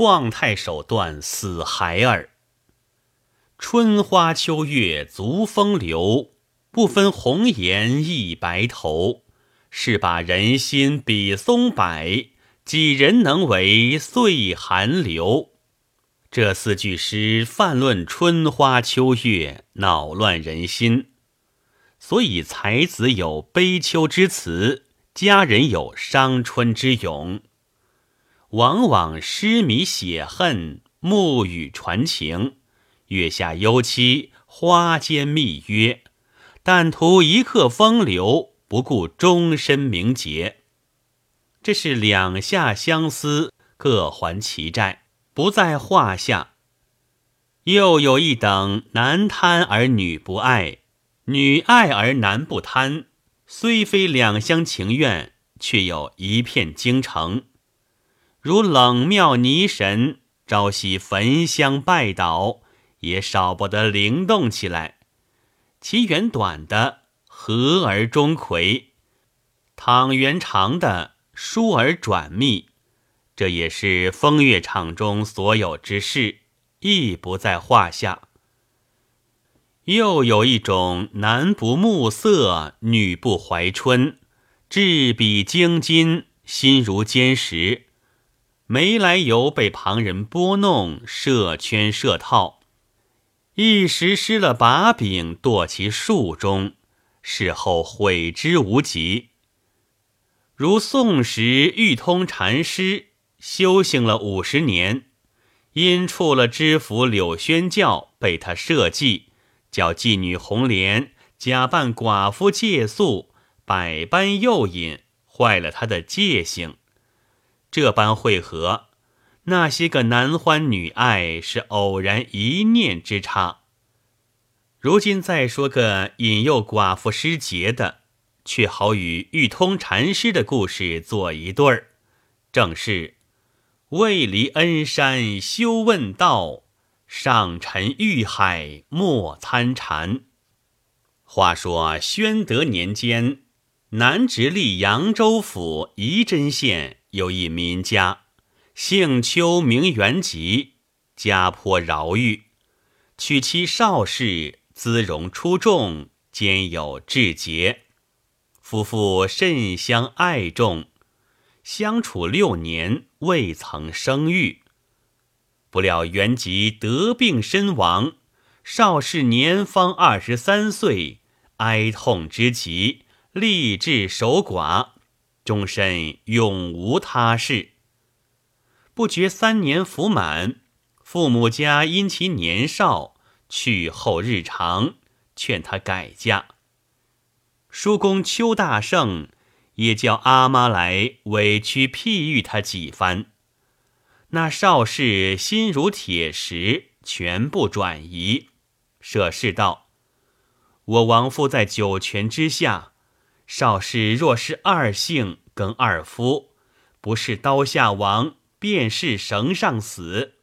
旷太手段死孩儿。春花秋月足风流，不分红颜亦白头。是把人心比松柏，几人能为岁寒流？这四句诗泛论春花秋月，恼乱人心。所以才子有悲秋之词，佳人有伤春之咏。往往诗迷写恨，暮雨传情，月下幽栖，花间密约，但图一刻风流。不顾终身名节，这是两下相思，各还其债，不在话下。又有一等男贪而女不爱，女爱而男不贪，虽非两厢情愿，却有一片京城。如冷庙泥神，朝夕焚香拜祷，也少不得灵动起来。其缘短的。和而终魁，倘缘长的疏而转密，这也是风月场中所有之事，亦不在话下。又有一种男不暮色，女不怀春，志比精金，心如坚石，没来由被旁人拨弄，设圈设套，一时失了把柄，堕其术中。事后悔之无及。如宋时玉通禅师修行了五十年，因触了知府柳宣教，被他设计，叫妓女红莲假扮寡妇借宿，百般诱引，坏了他的戒性。这般会合，那些个男欢女爱，是偶然一念之差。如今再说个引诱寡妇失节的，却好与玉通禅师的故事做一对儿。正是未离恩山休问道，上沉欲海莫参禅。话说宣德年间，南直隶扬州府仪真县有一民家，姓邱名元吉，家颇饶裕，娶妻邵氏。姿容出众，兼有志节，夫妇甚相爱重，相处六年未曾生育。不料元吉得病身亡，邵氏年方二十三岁，哀痛之极，立志守寡，终身永无他事。不觉三年服满，父母家因其年少。去后日长，劝他改嫁。叔公邱大圣也叫阿妈来委屈譬喻他几番。那邵氏心如铁石，全部转移，舍事道：“我亡夫在九泉之下，邵氏若是二姓更二夫，不是刀下亡，便是绳上死。”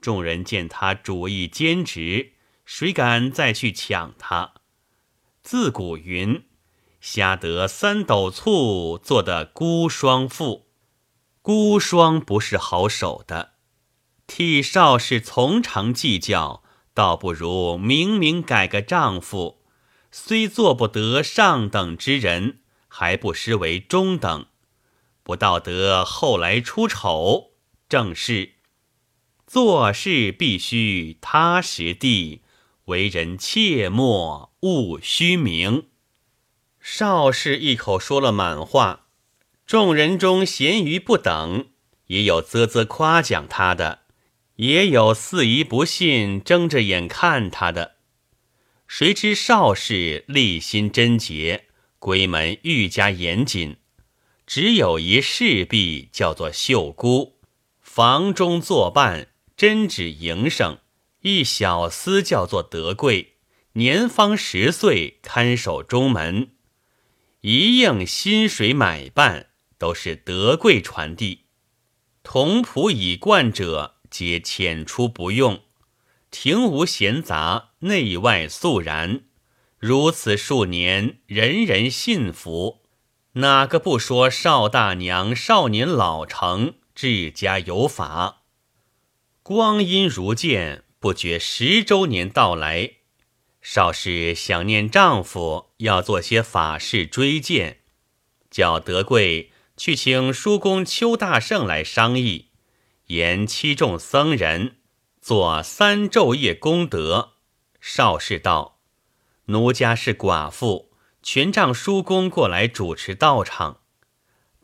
众人见他主意坚直，谁敢再去抢他？自古云：“瞎得三斗醋，做的孤双妇。”孤双不是好守的。替少氏从长计较，倒不如明明改个丈夫。虽做不得上等之人，还不失为中等。不道德，后来出丑，正是。做事必须踏实地，为人切莫误虚名。邵氏一口说了满话，众人中咸鱼不等，也有啧啧夸奖他的，也有肆意不信、睁着眼看他的。谁知邵氏立心贞洁，闺门愈加严谨，只有一侍婢叫做秀姑，房中作伴。真指营生，一小厮叫做德贵，年方十岁，看守中门，一应薪水买办，都是德贵传递。同仆以惯者，皆遣出不用，庭无闲杂，内外肃然。如此数年，人人信服，哪个不说少大娘少年老成，治家有法。光阴如箭，不觉十周年到来。少氏想念丈夫，要做些法事追荐，叫德贵去请叔公邱大圣来商议，言七众僧人做三昼夜功德。少氏道：“奴家是寡妇，全仗叔公过来主持道场。”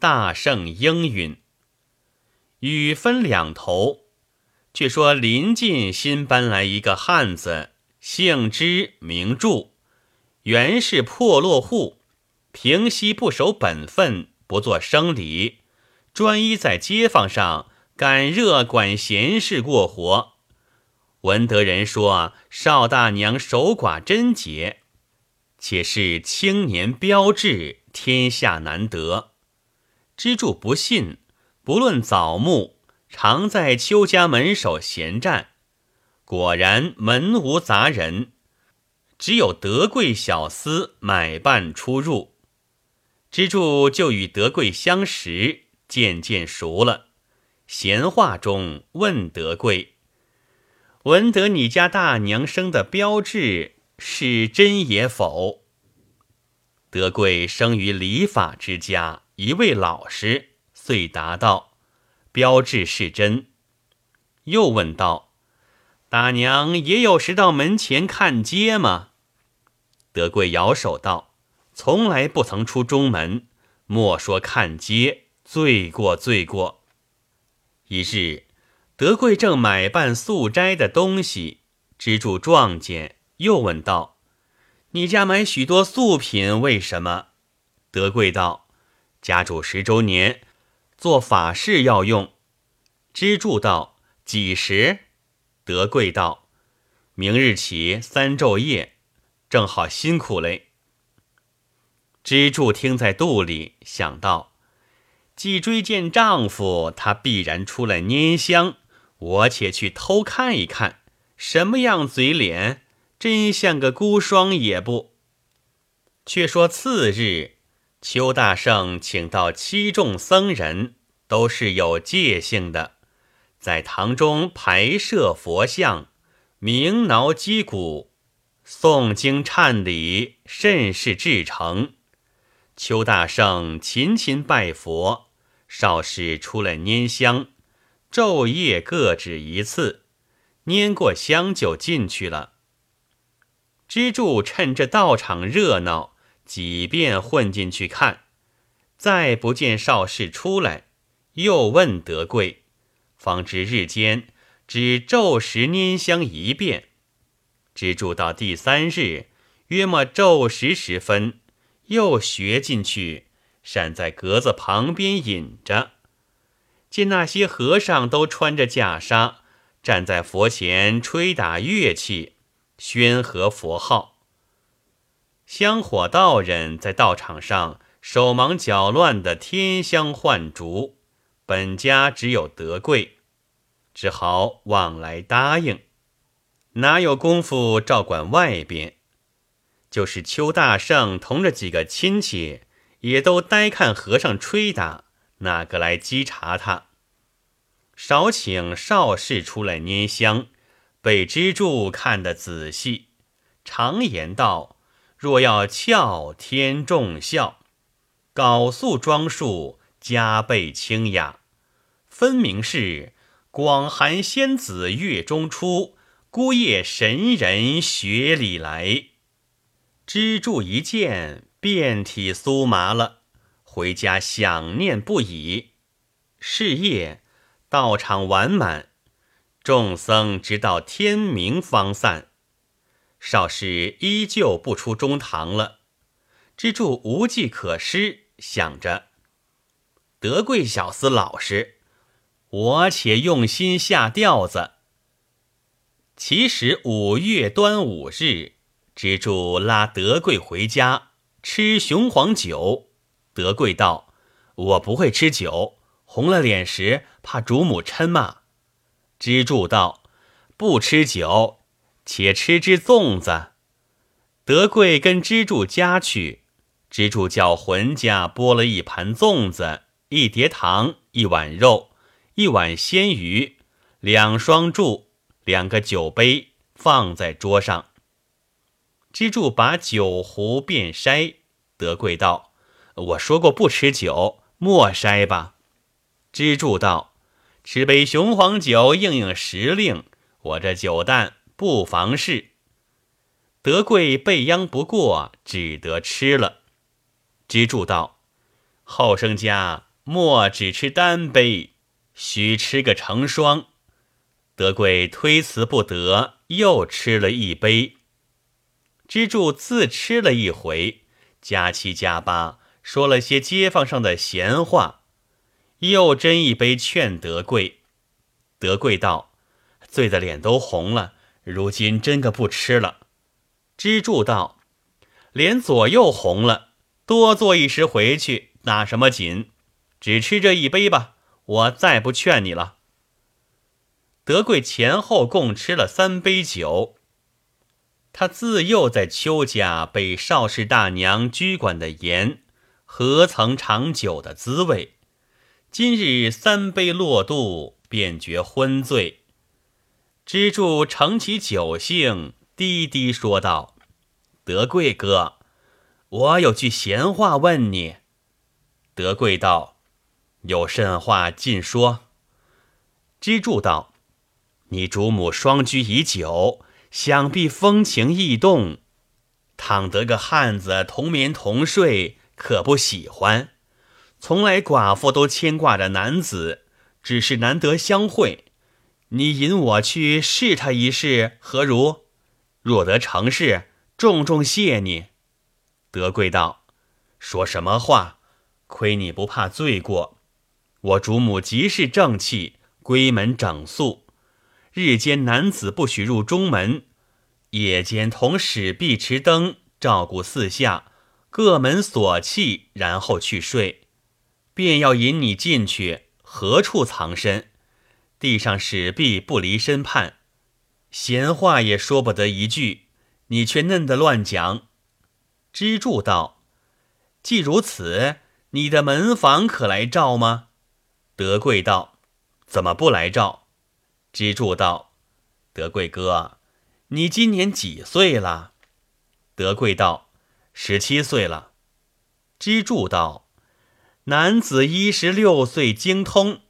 大圣应允。雨分两头，却说临近新搬来一个汉子。姓支名柱，原是破落户，平息不守本分，不做生理，专一在街坊上赶热管闲事过活。闻得人说少大娘守寡贞洁，且是青年标致，天下难得。支柱不信，不论早暮，常在邱家门首闲站。果然门无杂人，只有德贵小厮买办出入。支柱就与德贵相识，渐渐熟了。闲话中问德贵：“闻得你家大娘生的标志是真也否？”德贵生于礼法之家，一位老实，遂答道：“标志是真。”又问道。大娘也有时到门前看街吗？德贵摇手道：“从来不曾出中门，莫说看街，罪过罪过。”一日，德贵正买办素斋的东西，支柱撞见，又问道：“你家买许多素品，为什么？”德贵道：“家主十周年，做法事要用。”支柱道：“几时？”德贵道：“明日起三昼夜，正好辛苦嘞。”支柱听在肚里，想到既追见丈夫，他必然出来拈香，我且去偷看一看，什么样嘴脸，真像个孤霜也不。却说次日，邱大圣请到七众僧人，都是有戒性的。在堂中排设佛像，鸣铙击鼓，诵经忏礼，甚是至诚。邱大圣勤勤拜佛，少时出来拈香，昼夜各只一次，拈过香就进去了。支柱趁着道场热闹，几遍混进去看，再不见少氏出来，又问德贵。方知日间只昼时拈香一遍，支柱到第三日，约莫昼时时分，又学进去，闪在格子旁边引着。见那些和尚都穿着袈裟，站在佛前吹打乐器，宣和佛号。香火道人在道场上手忙脚乱的添香换烛。本家只有德贵，只好往来答应，哪有功夫照管外边？就是邱大圣同着几个亲戚，也都呆看和尚吹打，哪个来稽查他？少请少氏出来拈香，被支柱看得仔细。常言道：若要俏，天重孝；缟素装束，加倍清雅。分明是广寒仙子月中出，孤夜神人雪里来。支柱一见，遍体酥麻了，回家想念不已。是夜道场完满，众僧直到天明方散。少时依旧不出中堂了。支柱无计可施，想着德贵小厮老实。我且用心下调子。其实五月端午日，支柱拉德贵回家吃雄黄酒。德贵道：“我不会吃酒，红了脸时怕主母嗔骂。”支柱道：“不吃酒，且吃只粽子。”德贵跟支柱家去，支柱叫浑家拨了一盘粽子，一碟糖，一碗肉。一碗鲜鱼，两双箸，两个酒杯放在桌上。支柱把酒壶便筛，德贵道：“我说过不吃酒，莫筛吧。”支柱道：“吃杯雄黄酒应应时令，我这酒淡不妨事。”德贵被央不过，只得吃了。支柱道：“后生家莫只吃单杯，须吃个成双。”德贵推辞不得，又吃了一杯。支柱自吃了一回，加七加八说了些街坊上的闲话，又斟一杯劝德贵。德贵道：“醉的脸都红了，如今真个不吃了。”支柱道：“脸左右红了，多坐一时回去，打什么紧？只吃这一杯吧，我再不劝你了。”德贵前后共吃了三杯酒。他自幼在邱家被邵氏大娘拘管的严，何曾尝酒的滋味？今日三杯落肚，便觉昏醉。支柱乘起酒兴，低低说道：“德贵哥，我有句闲话问你。”德贵道：“有甚话尽说。”支柱道：“你主母双居已久。”想必风情异动，倘得个汉子同眠同睡，可不喜欢？从来寡妇都牵挂着男子，只是难得相会。你引我去试他一试，何如？若得成事，重重谢你。德贵道：“说什么话？亏你不怕罪过。我主母极是正气，闺门整肃。”日间男子不许入中门，夜间同使婢持灯照顾四下，各门锁气，然后去睡。便要引你进去，何处藏身？地上使婢不离身畔，闲话也说不得一句，你却嫩得乱讲。支柱道：“既如此，你的门房可来照吗？”德贵道：“怎么不来照？”支柱道：“德贵哥，你今年几岁了？”德贵道：“十七岁了。”支柱道：“男子一十六岁精通，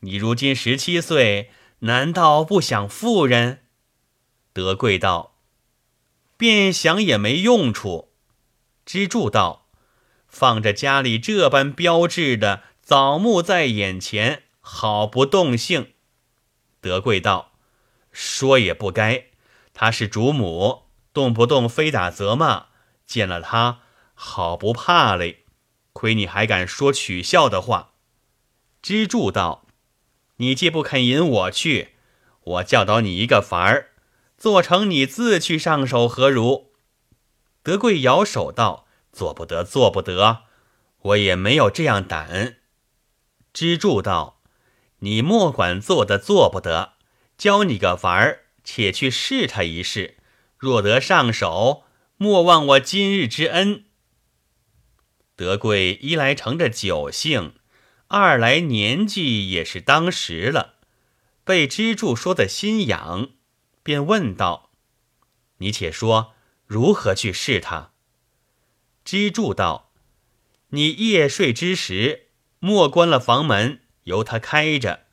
你如今十七岁，难道不想妇人？”德贵道：“便想也没用处。”支柱道：“放着家里这般标致的枣木在眼前，好不动性。”德贵道：“说也不该，她是主母，动不动非打责骂，见了他好不怕嘞。亏你还敢说取笑的话。”支柱道：“你既不肯引我去，我教导你一个法儿，做成你自去上手，何如？”德贵摇手道：“做不得，做不得，我也没有这样胆。”支柱道。你莫管做的做不得，教你个法儿，且去试他一试。若得上手，莫忘我今日之恩。德贵一来乘着酒兴，二来年纪也是当时了，被支柱说的心痒，便问道：“你且说如何去试他？”支柱道：“你夜睡之时，莫关了房门。”由他开着。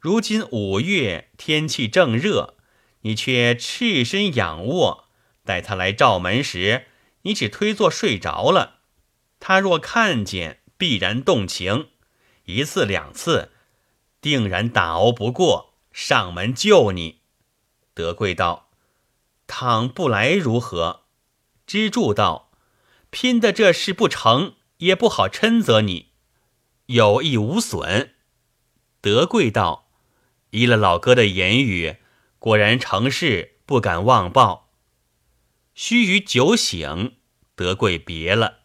如今五月天气正热，你却赤身仰卧。待他来照门时，你只推坐睡着了。他若看见，必然动情。一次两次，定然打熬不过，上门救你。德贵道：“倘不来如何？”支柱道：“拼的这事不成，也不好嗔责你。有益无损。”德贵道：“依了老哥的言语，果然成事，不敢妄报。”须臾酒醒，德贵别了，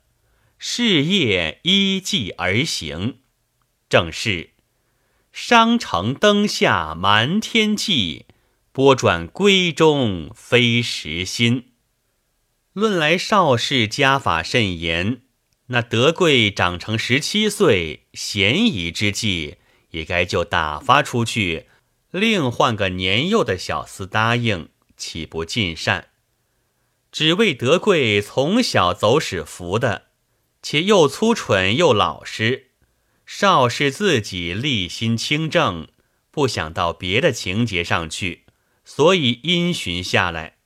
事业依计而行。正是商城灯下瞒天计，拨转闺中非时心。论来邵氏家法甚严，那德贵长成十七岁，嫌疑之际。也该就打发出去，另换个年幼的小厮答应，岂不尽善？只为德贵从小走使服的，且又粗蠢又老实，少氏自己立心清正，不想到别的情节上去，所以因循下来。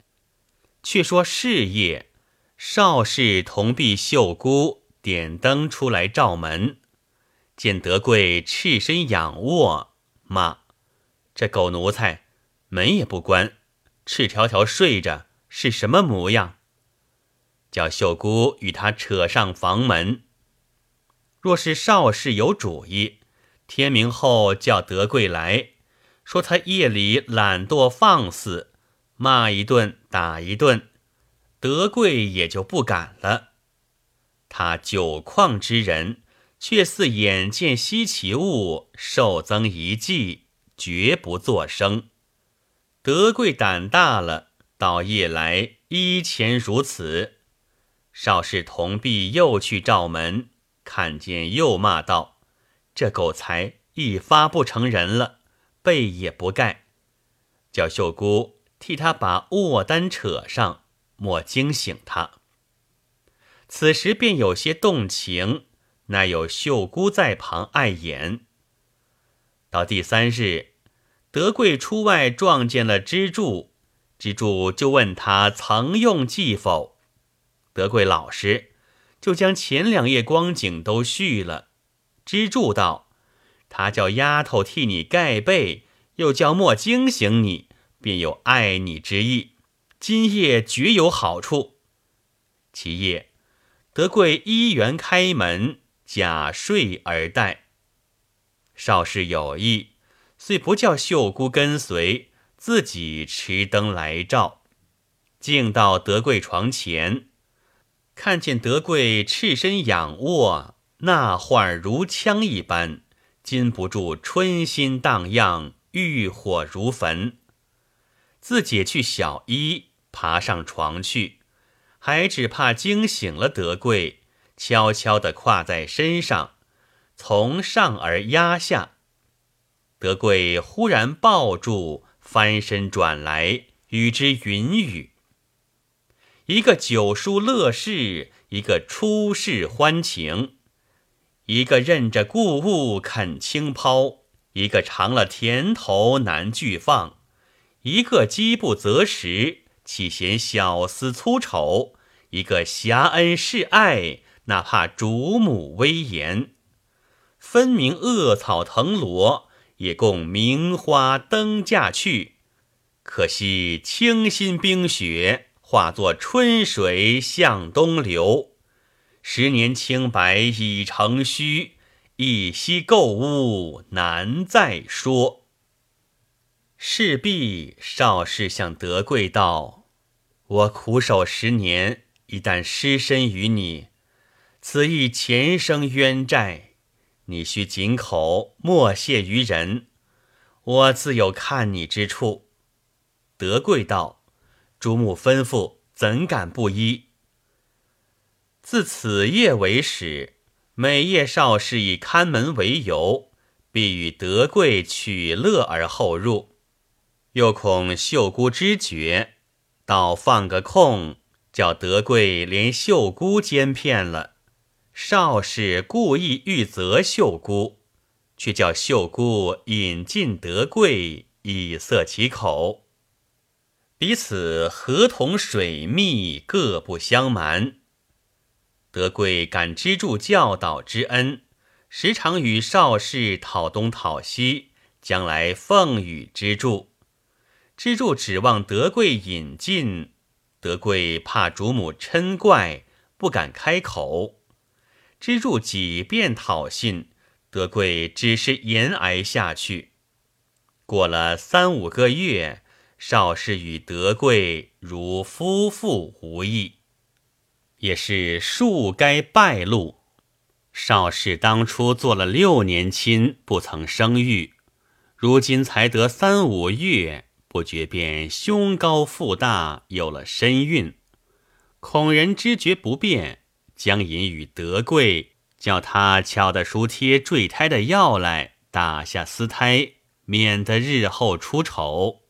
却说是夜，少氏同婢秀姑点灯出来照门。见德贵赤身仰卧，骂：“这狗奴才，门也不关，赤条条睡着，是什么模样？”叫秀姑与他扯上房门。若是少氏有主意，天明后叫德贵来说，他夜里懒惰放肆，骂一顿打一顿，德贵也就不敢了。他酒旷之人。却似眼见稀奇物，受增一计，绝不作声。德贵胆大了，到夜来依前如此。少氏同婢又去照门，看见又骂道：“这狗才一发不成人了，被也不盖。”叫秀姑替他把卧单扯上，莫惊醒他。此时便有些动情。那有秀姑在旁碍眼。到第三日，德贵出外撞见了支柱，支柱就问他曾用计否。德贵老实，就将前两夜光景都叙了。支柱道：“他叫丫头替你盖被，又叫莫惊醒你，便有爱你之意。今夜绝有好处。”其夜，德贵依园开门。假睡而待，少氏有意，遂不叫秀姑跟随，自己持灯来照。径到德贵床前，看见德贵赤身仰卧，那画如枪一般，禁不住春心荡漾，欲火如焚。自己去小衣，爬上床去，还只怕惊醒了德贵。悄悄地跨在身上，从上而压下。德贵忽然抱住，翻身转来，与之云雨。一个九叔乐事，一个出世欢情；一个认着故物肯轻抛，一个尝了甜头难拒放；一个饥不择食，岂嫌小厮粗丑；一个侠恩示爱。哪怕主母威严，分明恶草藤萝，也供名花灯驾去。可惜清新冰雪化作春水向东流，十年清白已成虚，一夕购物难再说。势必少氏向德贵道：“我苦守十年，一旦失身于你。”此亦前生冤债，你须紧口，莫泄于人。我自有看你之处。德贵道：“主母吩咐，怎敢不依？”自此夜为始，每夜少氏以看门为由，必与德贵取乐而后入。又恐秀姑知觉，倒放个空，叫德贵连秀姑奸骗了。少氏故意欲责秀姑，却叫秀姑引进德贵，以塞其口。彼此合同水密，各不相瞒。德贵感支柱教导之恩，时常与少氏讨东讨西，将来奉与支柱。支柱指望德贵引进，德贵怕主母嗔怪，不敢开口。支柱几遍讨信，德贵只是延挨下去。过了三五个月，少氏与德贵如夫妇无异，也是树该败露。少氏当初做了六年亲，不曾生育，如今才得三五月，不觉便胸高腹大，有了身孕，恐人知觉不便。将银与德贵，叫他敲得书贴坠胎的药来，打下私胎，免得日后出丑。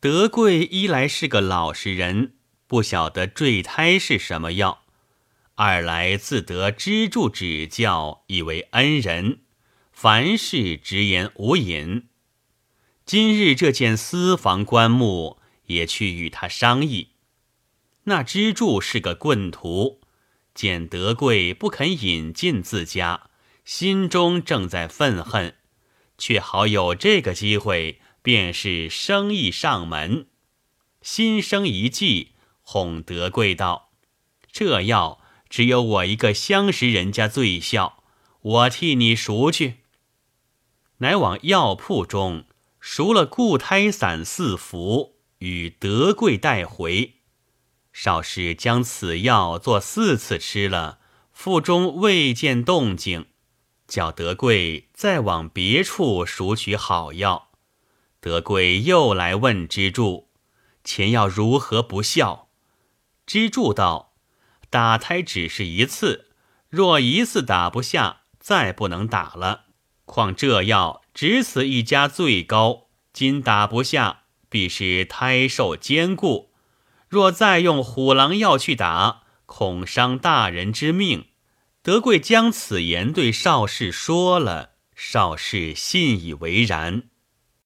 德贵一来是个老实人，不晓得坠胎是什么药；二来自得支柱指教，以为恩人，凡事直言无隐。今日这件私房棺木，也去与他商议。那支柱是个棍徒，见德贵不肯引进自家，心中正在愤恨，却好有这个机会。便是生意上门，心生一计，哄德贵道：“这药只有我一个相识人家最效，我替你赎去。”乃往药铺中赎了固胎散四服，与德贵带回。少师将此药做四次吃了，腹中未见动静，叫德贵再往别处赎取好药。德贵又来问支柱：“钱要如何不孝？”支柱道：“打胎只是一次，若一次打不下，再不能打了。况这药只此一家最高，今打不下，必是胎受坚固。若再用虎狼药去打，恐伤大人之命。”德贵将此言对邵氏说了，邵氏信以为然。